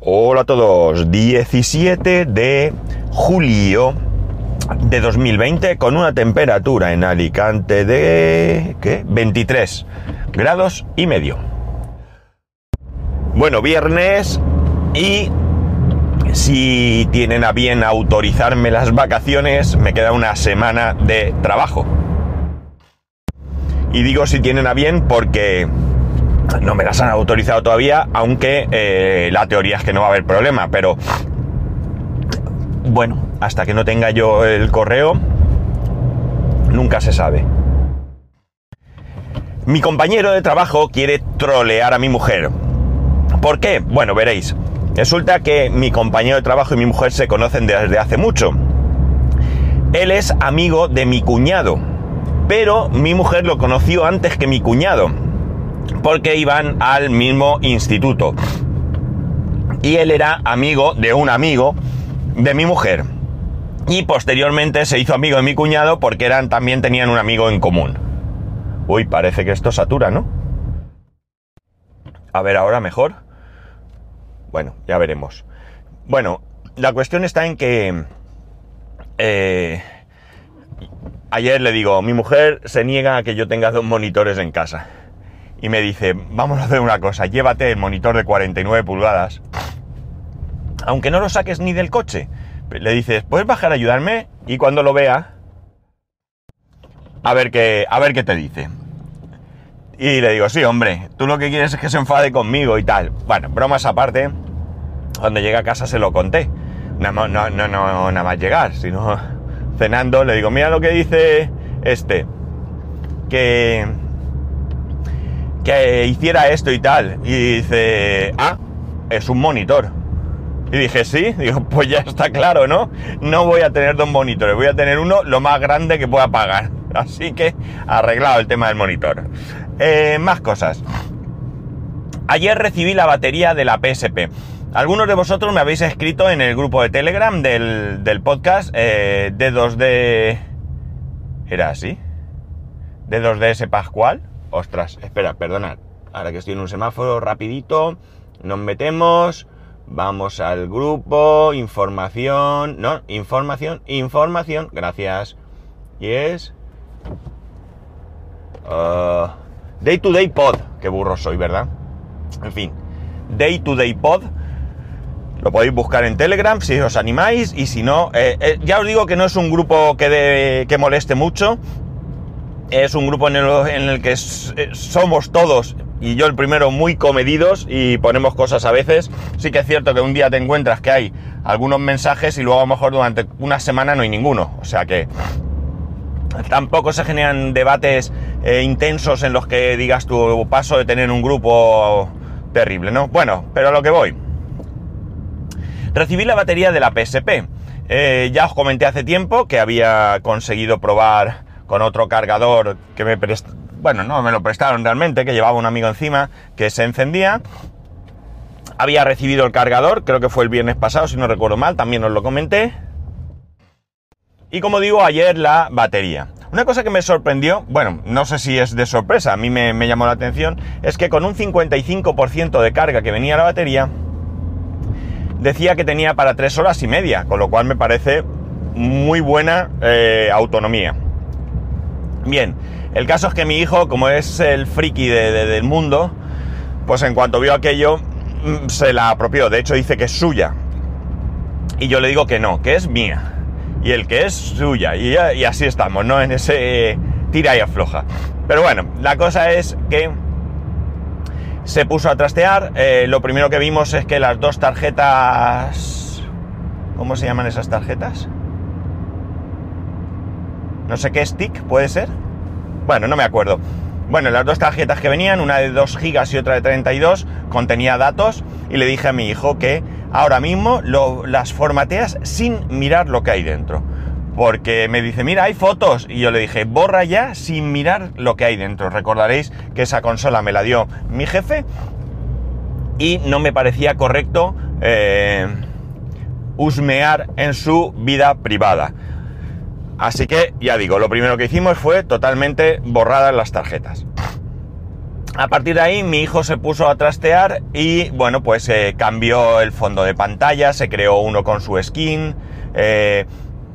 Hola a todos, 17 de julio de 2020 con una temperatura en Alicante de ¿qué? 23 grados y medio. Bueno, viernes y si tienen a bien autorizarme las vacaciones, me queda una semana de trabajo. Y digo si tienen a bien porque no me las han autorizado todavía, aunque eh, la teoría es que no va a haber problema, pero bueno, hasta que no tenga yo el correo, nunca se sabe. Mi compañero de trabajo quiere trolear a mi mujer. ¿Por qué? Bueno, veréis. Resulta que mi compañero de trabajo y mi mujer se conocen desde hace mucho. Él es amigo de mi cuñado, pero mi mujer lo conoció antes que mi cuñado porque iban al mismo instituto. Y él era amigo de un amigo de mi mujer. Y posteriormente se hizo amigo de mi cuñado porque eran, también tenían un amigo en común. Uy, parece que esto satura, ¿no? A ver, ahora mejor. Bueno, ya veremos. Bueno, la cuestión está en que... Eh, ayer le digo, mi mujer se niega a que yo tenga dos monitores en casa y me dice, vamos a hacer una cosa, llévate el monitor de 49 pulgadas, aunque no lo saques ni del coche. Le dices, ¿puedes bajar a ayudarme? Y cuando lo vea, a ver qué, a ver qué te dice. Y le digo, sí, hombre, tú lo que quieres es que se enfade conmigo y tal. Bueno, bromas aparte, cuando llegué a casa se lo conté. No, no, no, no, nada más llegar, sino cenando, le digo, mira lo que dice este, que que hiciera esto y tal. Y dice, ah, es un monitor. Y dije, sí, digo, pues ya está claro, ¿no? No voy a tener dos monitores, voy a tener uno lo más grande que pueda pagar. Así que arreglado el tema del monitor. Eh, más cosas. Ayer recibí la batería de la PSP. Algunos de vosotros me habéis escrito en el grupo de Telegram del, podcast eh, D2D... ¿Era así? ¿D2DS Pascual? Ostras, espera, perdonad. Ahora que estoy en un semáforo, rapidito. Nos metemos. Vamos al grupo. Información. No, información, información. Gracias. Y es... Uh, day to Day Pod. Qué burro soy, ¿verdad? En fin. Day to Day Pod. Lo podéis buscar en Telegram si os animáis. Y si no, eh, eh, ya os digo que no es un grupo que, que moleste mucho es un grupo en el, que eh, somos todos, y yo el primero, muy comedidos y ponemos cosas a veces. Sí que es cierto que un día te encuentras que hay algunos mensajes y luego a lo mejor durante una semana no hay ninguno. O sea que tampoco se generan debates eh, intensos en los que digas tu paso de tener un grupo terrible, ¿no? Bueno, pero a lo que voy. Recibí la batería de la PSP. Eh, ya os comenté hace tiempo que había conseguido probar con otro cargador que me prestaron, bueno, no me lo prestaron realmente, que llevaba un amigo encima, que se encendía. Había recibido el cargador, creo que fue el viernes pasado, si no recuerdo mal, también os lo comenté. Y como digo, ayer la batería. Una cosa que me sorprendió, bueno, no sé si es de sorpresa, a mí me, llamó la atención, es que con un 55% de carga que venía la batería, decía que tenía para 3 horas y media, con lo cual me parece muy buena eh, autonomía. Bien, el caso es que mi hijo, como es el friki del mundo, pues en cuanto vio aquello, mm, se la apropió. De hecho, dice que es suya. Y yo le digo que no, que es mía. Y el que es suya. Y, así estamos, ¿no? En ese tira y afloja. Pero bueno, la cosa es que se puso a trastear. Eh, lo primero que vimos es que las dos tarjetas... ¿Cómo se llaman esas tarjetas? No sé qué stick puede ser. Bueno, no me acuerdo. Bueno, las dos tarjetas que venían, una de 2 gigas y otra de 32, contenía datos y le dije a mi hijo que ahora mismo las formateas sin mirar lo que hay dentro. Porque me dice, mira, hay fotos. Y yo le dije, borra ya sin mirar lo que hay dentro. Recordaréis que esa consola me la dio mi jefe y no me parecía correcto eh, husmear en su vida privada. Así que, ya digo, lo primero que hicimos fue totalmente borradas las tarjetas. A partir de ahí mi hijo se puso a trastear y bueno, pues eh, cambió el fondo de pantalla, se creó uno con su skin. eh,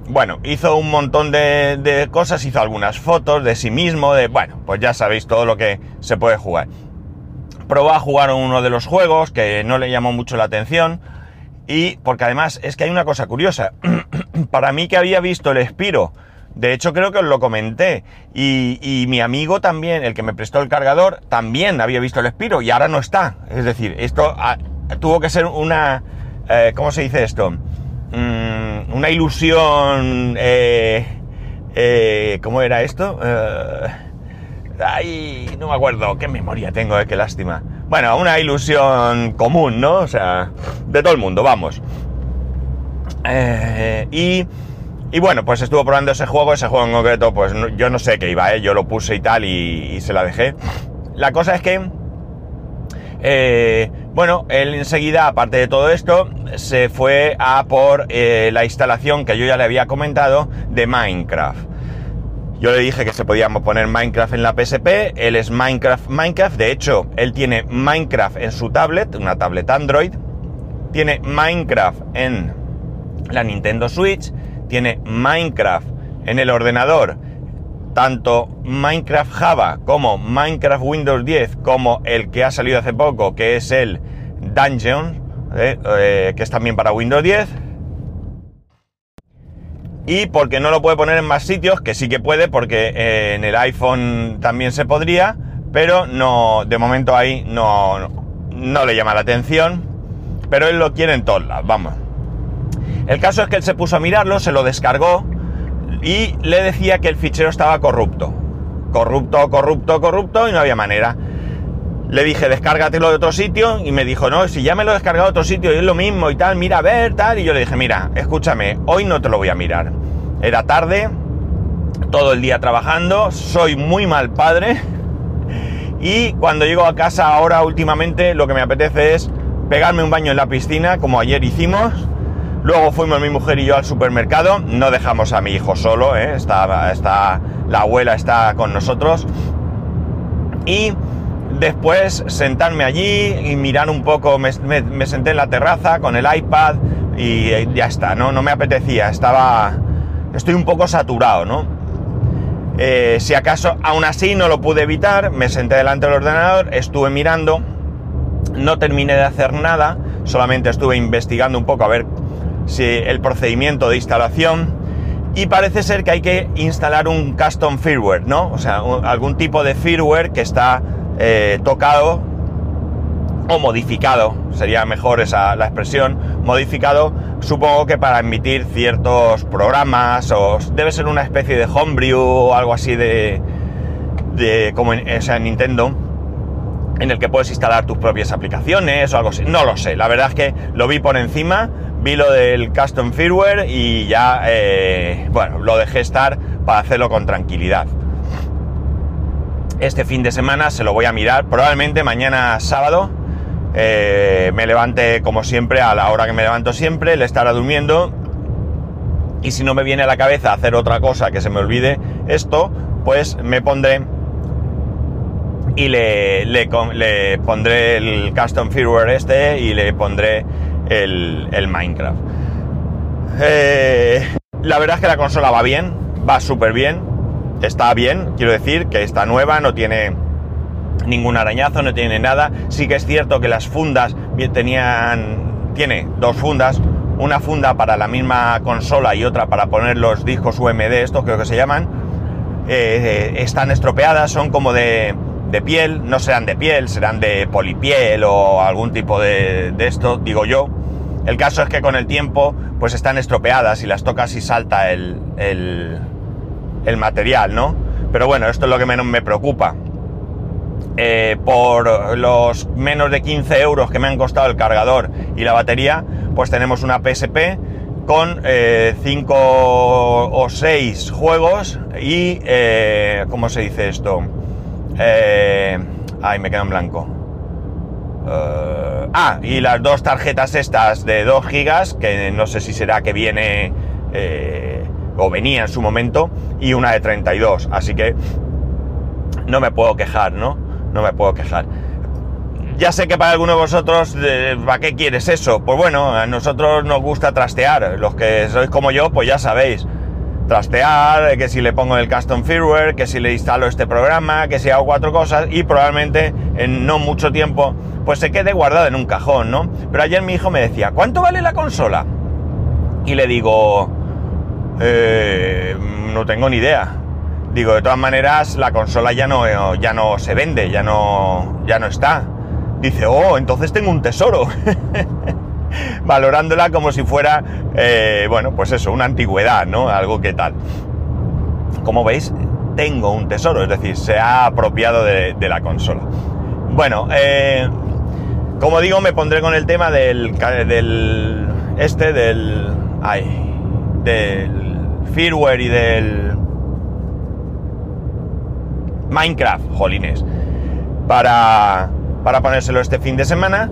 bueno, hizo un montón de, de cosas, hizo algunas fotos de sí mismo, de bueno, pues ya sabéis todo lo que se puede jugar. Probó a jugar uno de los juegos que no le llamó mucho la atención. Y porque además es que hay una cosa curiosa. Para mí que había visto el Espiro, de hecho creo que os lo comenté, y, mi amigo también, el que me prestó el cargador, también había visto el Espiro y ahora no está. Es decir, esto ah, tuvo que ser una... eh, ¿Cómo se dice esto? Mm, una ilusión... Eh, eh, ¿Cómo era esto? Eh, Ay, no me acuerdo, qué memoria tengo, qué lástima. Bueno, una ilusión común, ¿no? O sea, de todo el mundo, vamos. Eh, y, y bueno, pues estuvo probando ese juego, ese juego en concreto, pues yo no sé qué iba, ¿eh? Yo lo puse y tal y, se la dejé. La cosa es que, eh, bueno, él enseguida, aparte de todo esto, se fue a por la instalación que yo ya le había comentado de Minecraft. Yo le dije que se podía poner Minecraft en la PSP, él es Minecraft Minecraft, de hecho, él tiene Minecraft en su tablet, una tablet Android, tiene Minecraft en la Nintendo Switch, tiene Minecraft en el ordenador, tanto Minecraft Java como Minecraft Windows 10, como el que ha salido hace poco, que es el Dungeon, eh, eh, que es también para Windows 10, y porque no lo puede poner en más sitios, que sí que puede, porque eh, en el iPhone también se podría, pero no, de momento ahí no, no, no le llama la atención, pero él lo quiere en todos lados, vamos. El caso es que él se puso a mirarlo, se lo descargó y le decía que el fichero estaba corrupto. Corrupto, corrupto, corrupto y no había manera. Le dije, descárgatelo de otro sitio y me dijo, no, si ya me lo he descargado de otro sitio y es lo mismo y tal, mira, a ver, tal. Y yo le dije, mira, escúchame, hoy no te lo voy a mirar. Era tarde, todo el día trabajando, soy muy mal padre y cuando llego a casa ahora últimamente lo que me apetece es pegarme un baño en la piscina, como ayer hicimos. Luego fuimos mi mujer y yo al supermercado, no dejamos a mi hijo solo, ¿eh? está, está, la abuela está con nosotros. Y después sentarme allí y mirar un poco, me, senté en la terraza con el iPad y eh, ya está, ¿no? No me apetecía, estaba... Estoy un poco saturado, ¿no? Eh, si acaso aún así no lo pude evitar, me senté delante del ordenador, estuve mirando, no terminé de hacer nada, solamente estuve investigando un poco a ver el procedimiento de instalación y parece ser que hay que instalar un custom firmware, ¿no? O sea, algún tipo de firmware que está eh, tocado o modificado, sería mejor esa la expresión, modificado, supongo que para emitir ciertos programas o debe ser una especie de homebrew o algo así de, de como en Nintendo, en el que puedes instalar tus propias aplicaciones o algo así. No lo sé, la verdad es que lo vi por encima, vi lo del custom firmware y ya, eh, bueno, lo dejé estar para hacerlo con tranquilidad. Este fin de semana se lo voy a mirar, probablemente mañana sábado. eh, me levante como siempre a la hora que me levanto siempre, le estará durmiendo y si no me viene a la cabeza hacer otra cosa que se me olvide esto, pues me pondré y le, le pondré el custom firmware este y le pondré el, el Minecraft. Eh, la verdad es que la consola va bien, va súper bien, está bien, quiero decir que está nueva, no tiene ningún arañazo, no tiene nada. Sí que es cierto que las fundas tenían, tiene dos fundas, una funda para la misma consola y otra para poner los discos UMD, estos creo que se llaman. Eh, están estropeadas, son como de, de piel, no serán de piel, serán de polipiel o algún tipo de, de esto, digo yo. El caso es que con el tiempo pues están estropeadas y las tocas y salta el, el, material, ¿no? Pero bueno, esto es lo que menos me preocupa. Eh, por los menos de 15 euros que me han costado el cargador y la batería, pues tenemos una PSP con 5 o 6 juegos y, eh, ¿cómo se dice esto? Eh, ay, me queda en blanco. Eh, ah, y las dos tarjetas estas de 2 gigas, que no sé si será que viene eh, o venía en su momento, y una de 32, así que no me puedo quejar, ¿no? no me puedo quejar. Ya sé que para algunos de vosotros, ¿para qué quieres eso? Pues bueno, a nosotros nos gusta trastear. Los que sois como yo, pues ya sabéis. Trastear, que si le pongo el custom firmware, que si le instalo este programa, que si hago cuatro cosas y probablemente en no mucho tiempo pues se quede guardado en un cajón, ¿no? Pero ayer mi hijo me decía, ¿cuánto vale la consola? Y le digo, eh, no tengo ni idea. Digo, de todas maneras, la consola ya no, ya no se vende, ya no, ya no está. Dice, oh, entonces tengo un tesoro. Valorándola como si fuera, eh, bueno, pues eso, una antigüedad, ¿no? Algo que tal. Como veis, tengo un tesoro, es decir, se ha apropiado de, la consola. Bueno, eh, como digo, me pondré con el tema del, del este, del, ay, del firmware y del Minecraft, jolines, para, para ponérselo este fin de semana.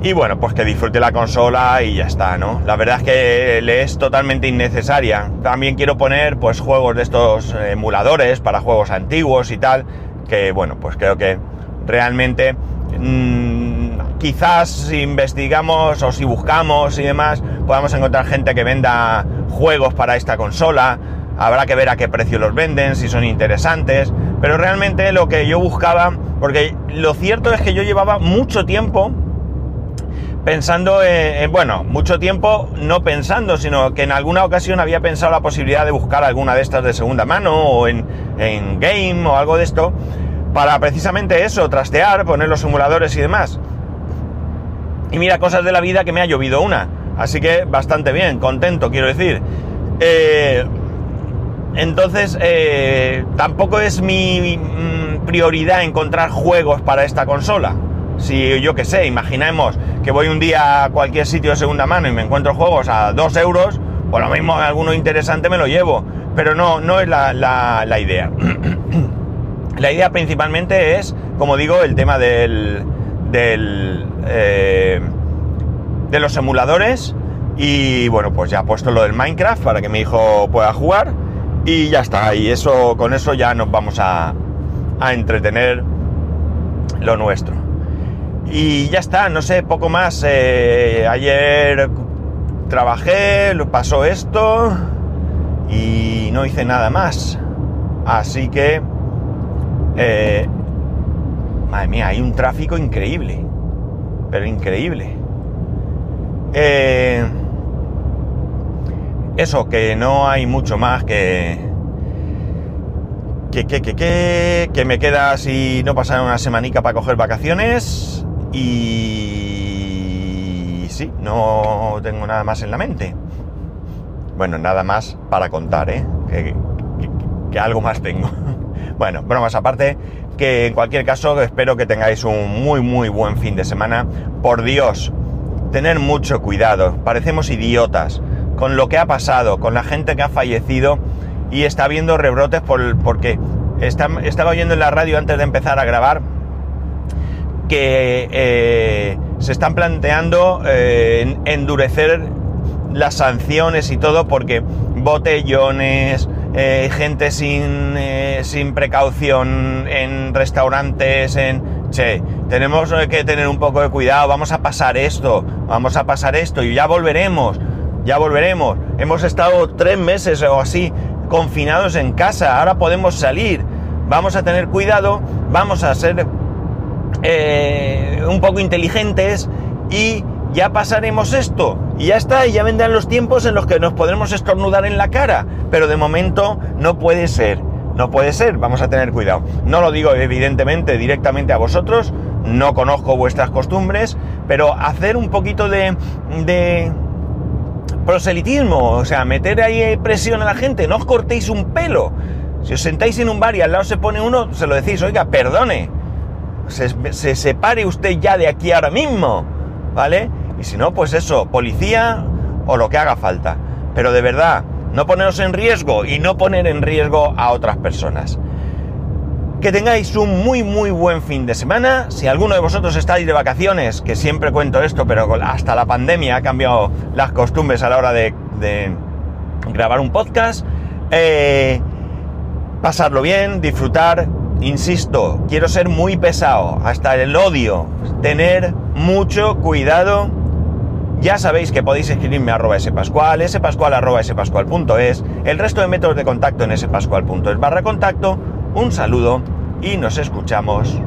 Y bueno, pues que disfrute la consola y ya está, ¿no? La verdad es que le es totalmente innecesaria. También quiero poner pues juegos de estos emuladores para juegos antiguos y tal, que bueno, pues creo que realmente mmm, quizás si investigamos o si buscamos y demás, podamos encontrar gente que venda juegos para esta consola. Habrá que ver a qué precio los venden, si son interesantes. Pero realmente lo que yo buscaba, porque lo cierto es que yo llevaba mucho tiempo pensando en, bueno, mucho tiempo no pensando, sino que en alguna ocasión había pensado la posibilidad de buscar alguna de estas de segunda mano o en, en game o algo de esto, para precisamente eso, trastear, poner los simuladores y demás. Y mira, cosas de la vida que me ha llovido una. Así que bastante bien, contento, quiero decir. Eh, entonces, eh, tampoco es mi mm, prioridad encontrar juegos para esta consola. Si yo que sé, imaginemos que voy un día a cualquier sitio de segunda mano y me encuentro juegos a 2 euros, pues lo mismo alguno interesante me lo llevo. Pero no, no es la, idea. la idea principalmente es, como digo, el tema del. del. Eh, de los emuladores. Y bueno, pues ya he puesto lo del Minecraft para que mi hijo pueda jugar y ya está, y eso, con eso ya nos vamos a, a entretener lo nuestro. Y ya está, no sé, poco más. Eh, ayer trabajé, pasó esto y no hice nada más. Así que, eh, madre mía, hay un tráfico increíble, pero increíble. Eh, eso, que no hay mucho más que... Que, que, que, que, que me queda si no pasar una semanica para coger vacaciones y... Sí, no tengo nada más en la mente. Bueno, nada más para contar, ¿eh? Que, algo más tengo. bueno, bromas aparte, que en cualquier caso espero que tengáis un muy muy buen fin de semana. Por Dios, tener mucho cuidado, parecemos idiotas con lo que ha pasado, con la gente que ha fallecido y está habiendo rebrotes por, porque estaba oyendo en la radio antes de empezar a grabar que eh, se están planteando eh, endurecer las sanciones y todo porque botellones, eh, gente sin, sin precaución en restaurantes, en... Che, tenemos que tener un poco de cuidado, vamos a pasar esto, vamos a pasar esto y ya volveremos ya volveremos. Hemos estado tres meses o así confinados en casa, ahora podemos salir. Vamos a tener cuidado, vamos a ser eh, un poco inteligentes y ya pasaremos esto. Y ya está, y ya vendrán los tiempos en los que nos podremos estornudar en la cara. Pero de momento no puede ser. No puede ser, vamos a tener cuidado. No lo digo evidentemente directamente a vosotros, no conozco vuestras costumbres, pero hacer un poquito de, de proselitismo, o sea, meter ahí presión a la gente, no os cortéis un pelo. Si os sentáis en un bar y al lado se pone uno, se lo decís, oiga, perdone, se, separe usted ya de aquí ahora mismo, ¿vale? Y si no, pues eso, policía o lo que haga falta. Pero de verdad, no poneros en riesgo y no poner en riesgo a otras personas. Que tengáis un muy muy buen fin de semana. Si alguno de vosotros estáis de vacaciones, que siempre cuento esto, pero hasta la pandemia ha cambiado las costumbres a la hora de, grabar un podcast, eh, pasarlo bien, disfrutar, insisto, quiero ser muy pesado, hasta el odio, tener mucho cuidado. Ya sabéis que podéis escribirme a arroba spascual, spascual arroba spascual.es, el resto de métodos de contacto en spascual.es barra contacto. Un saludo y nos escuchamos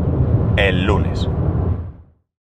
el lunes.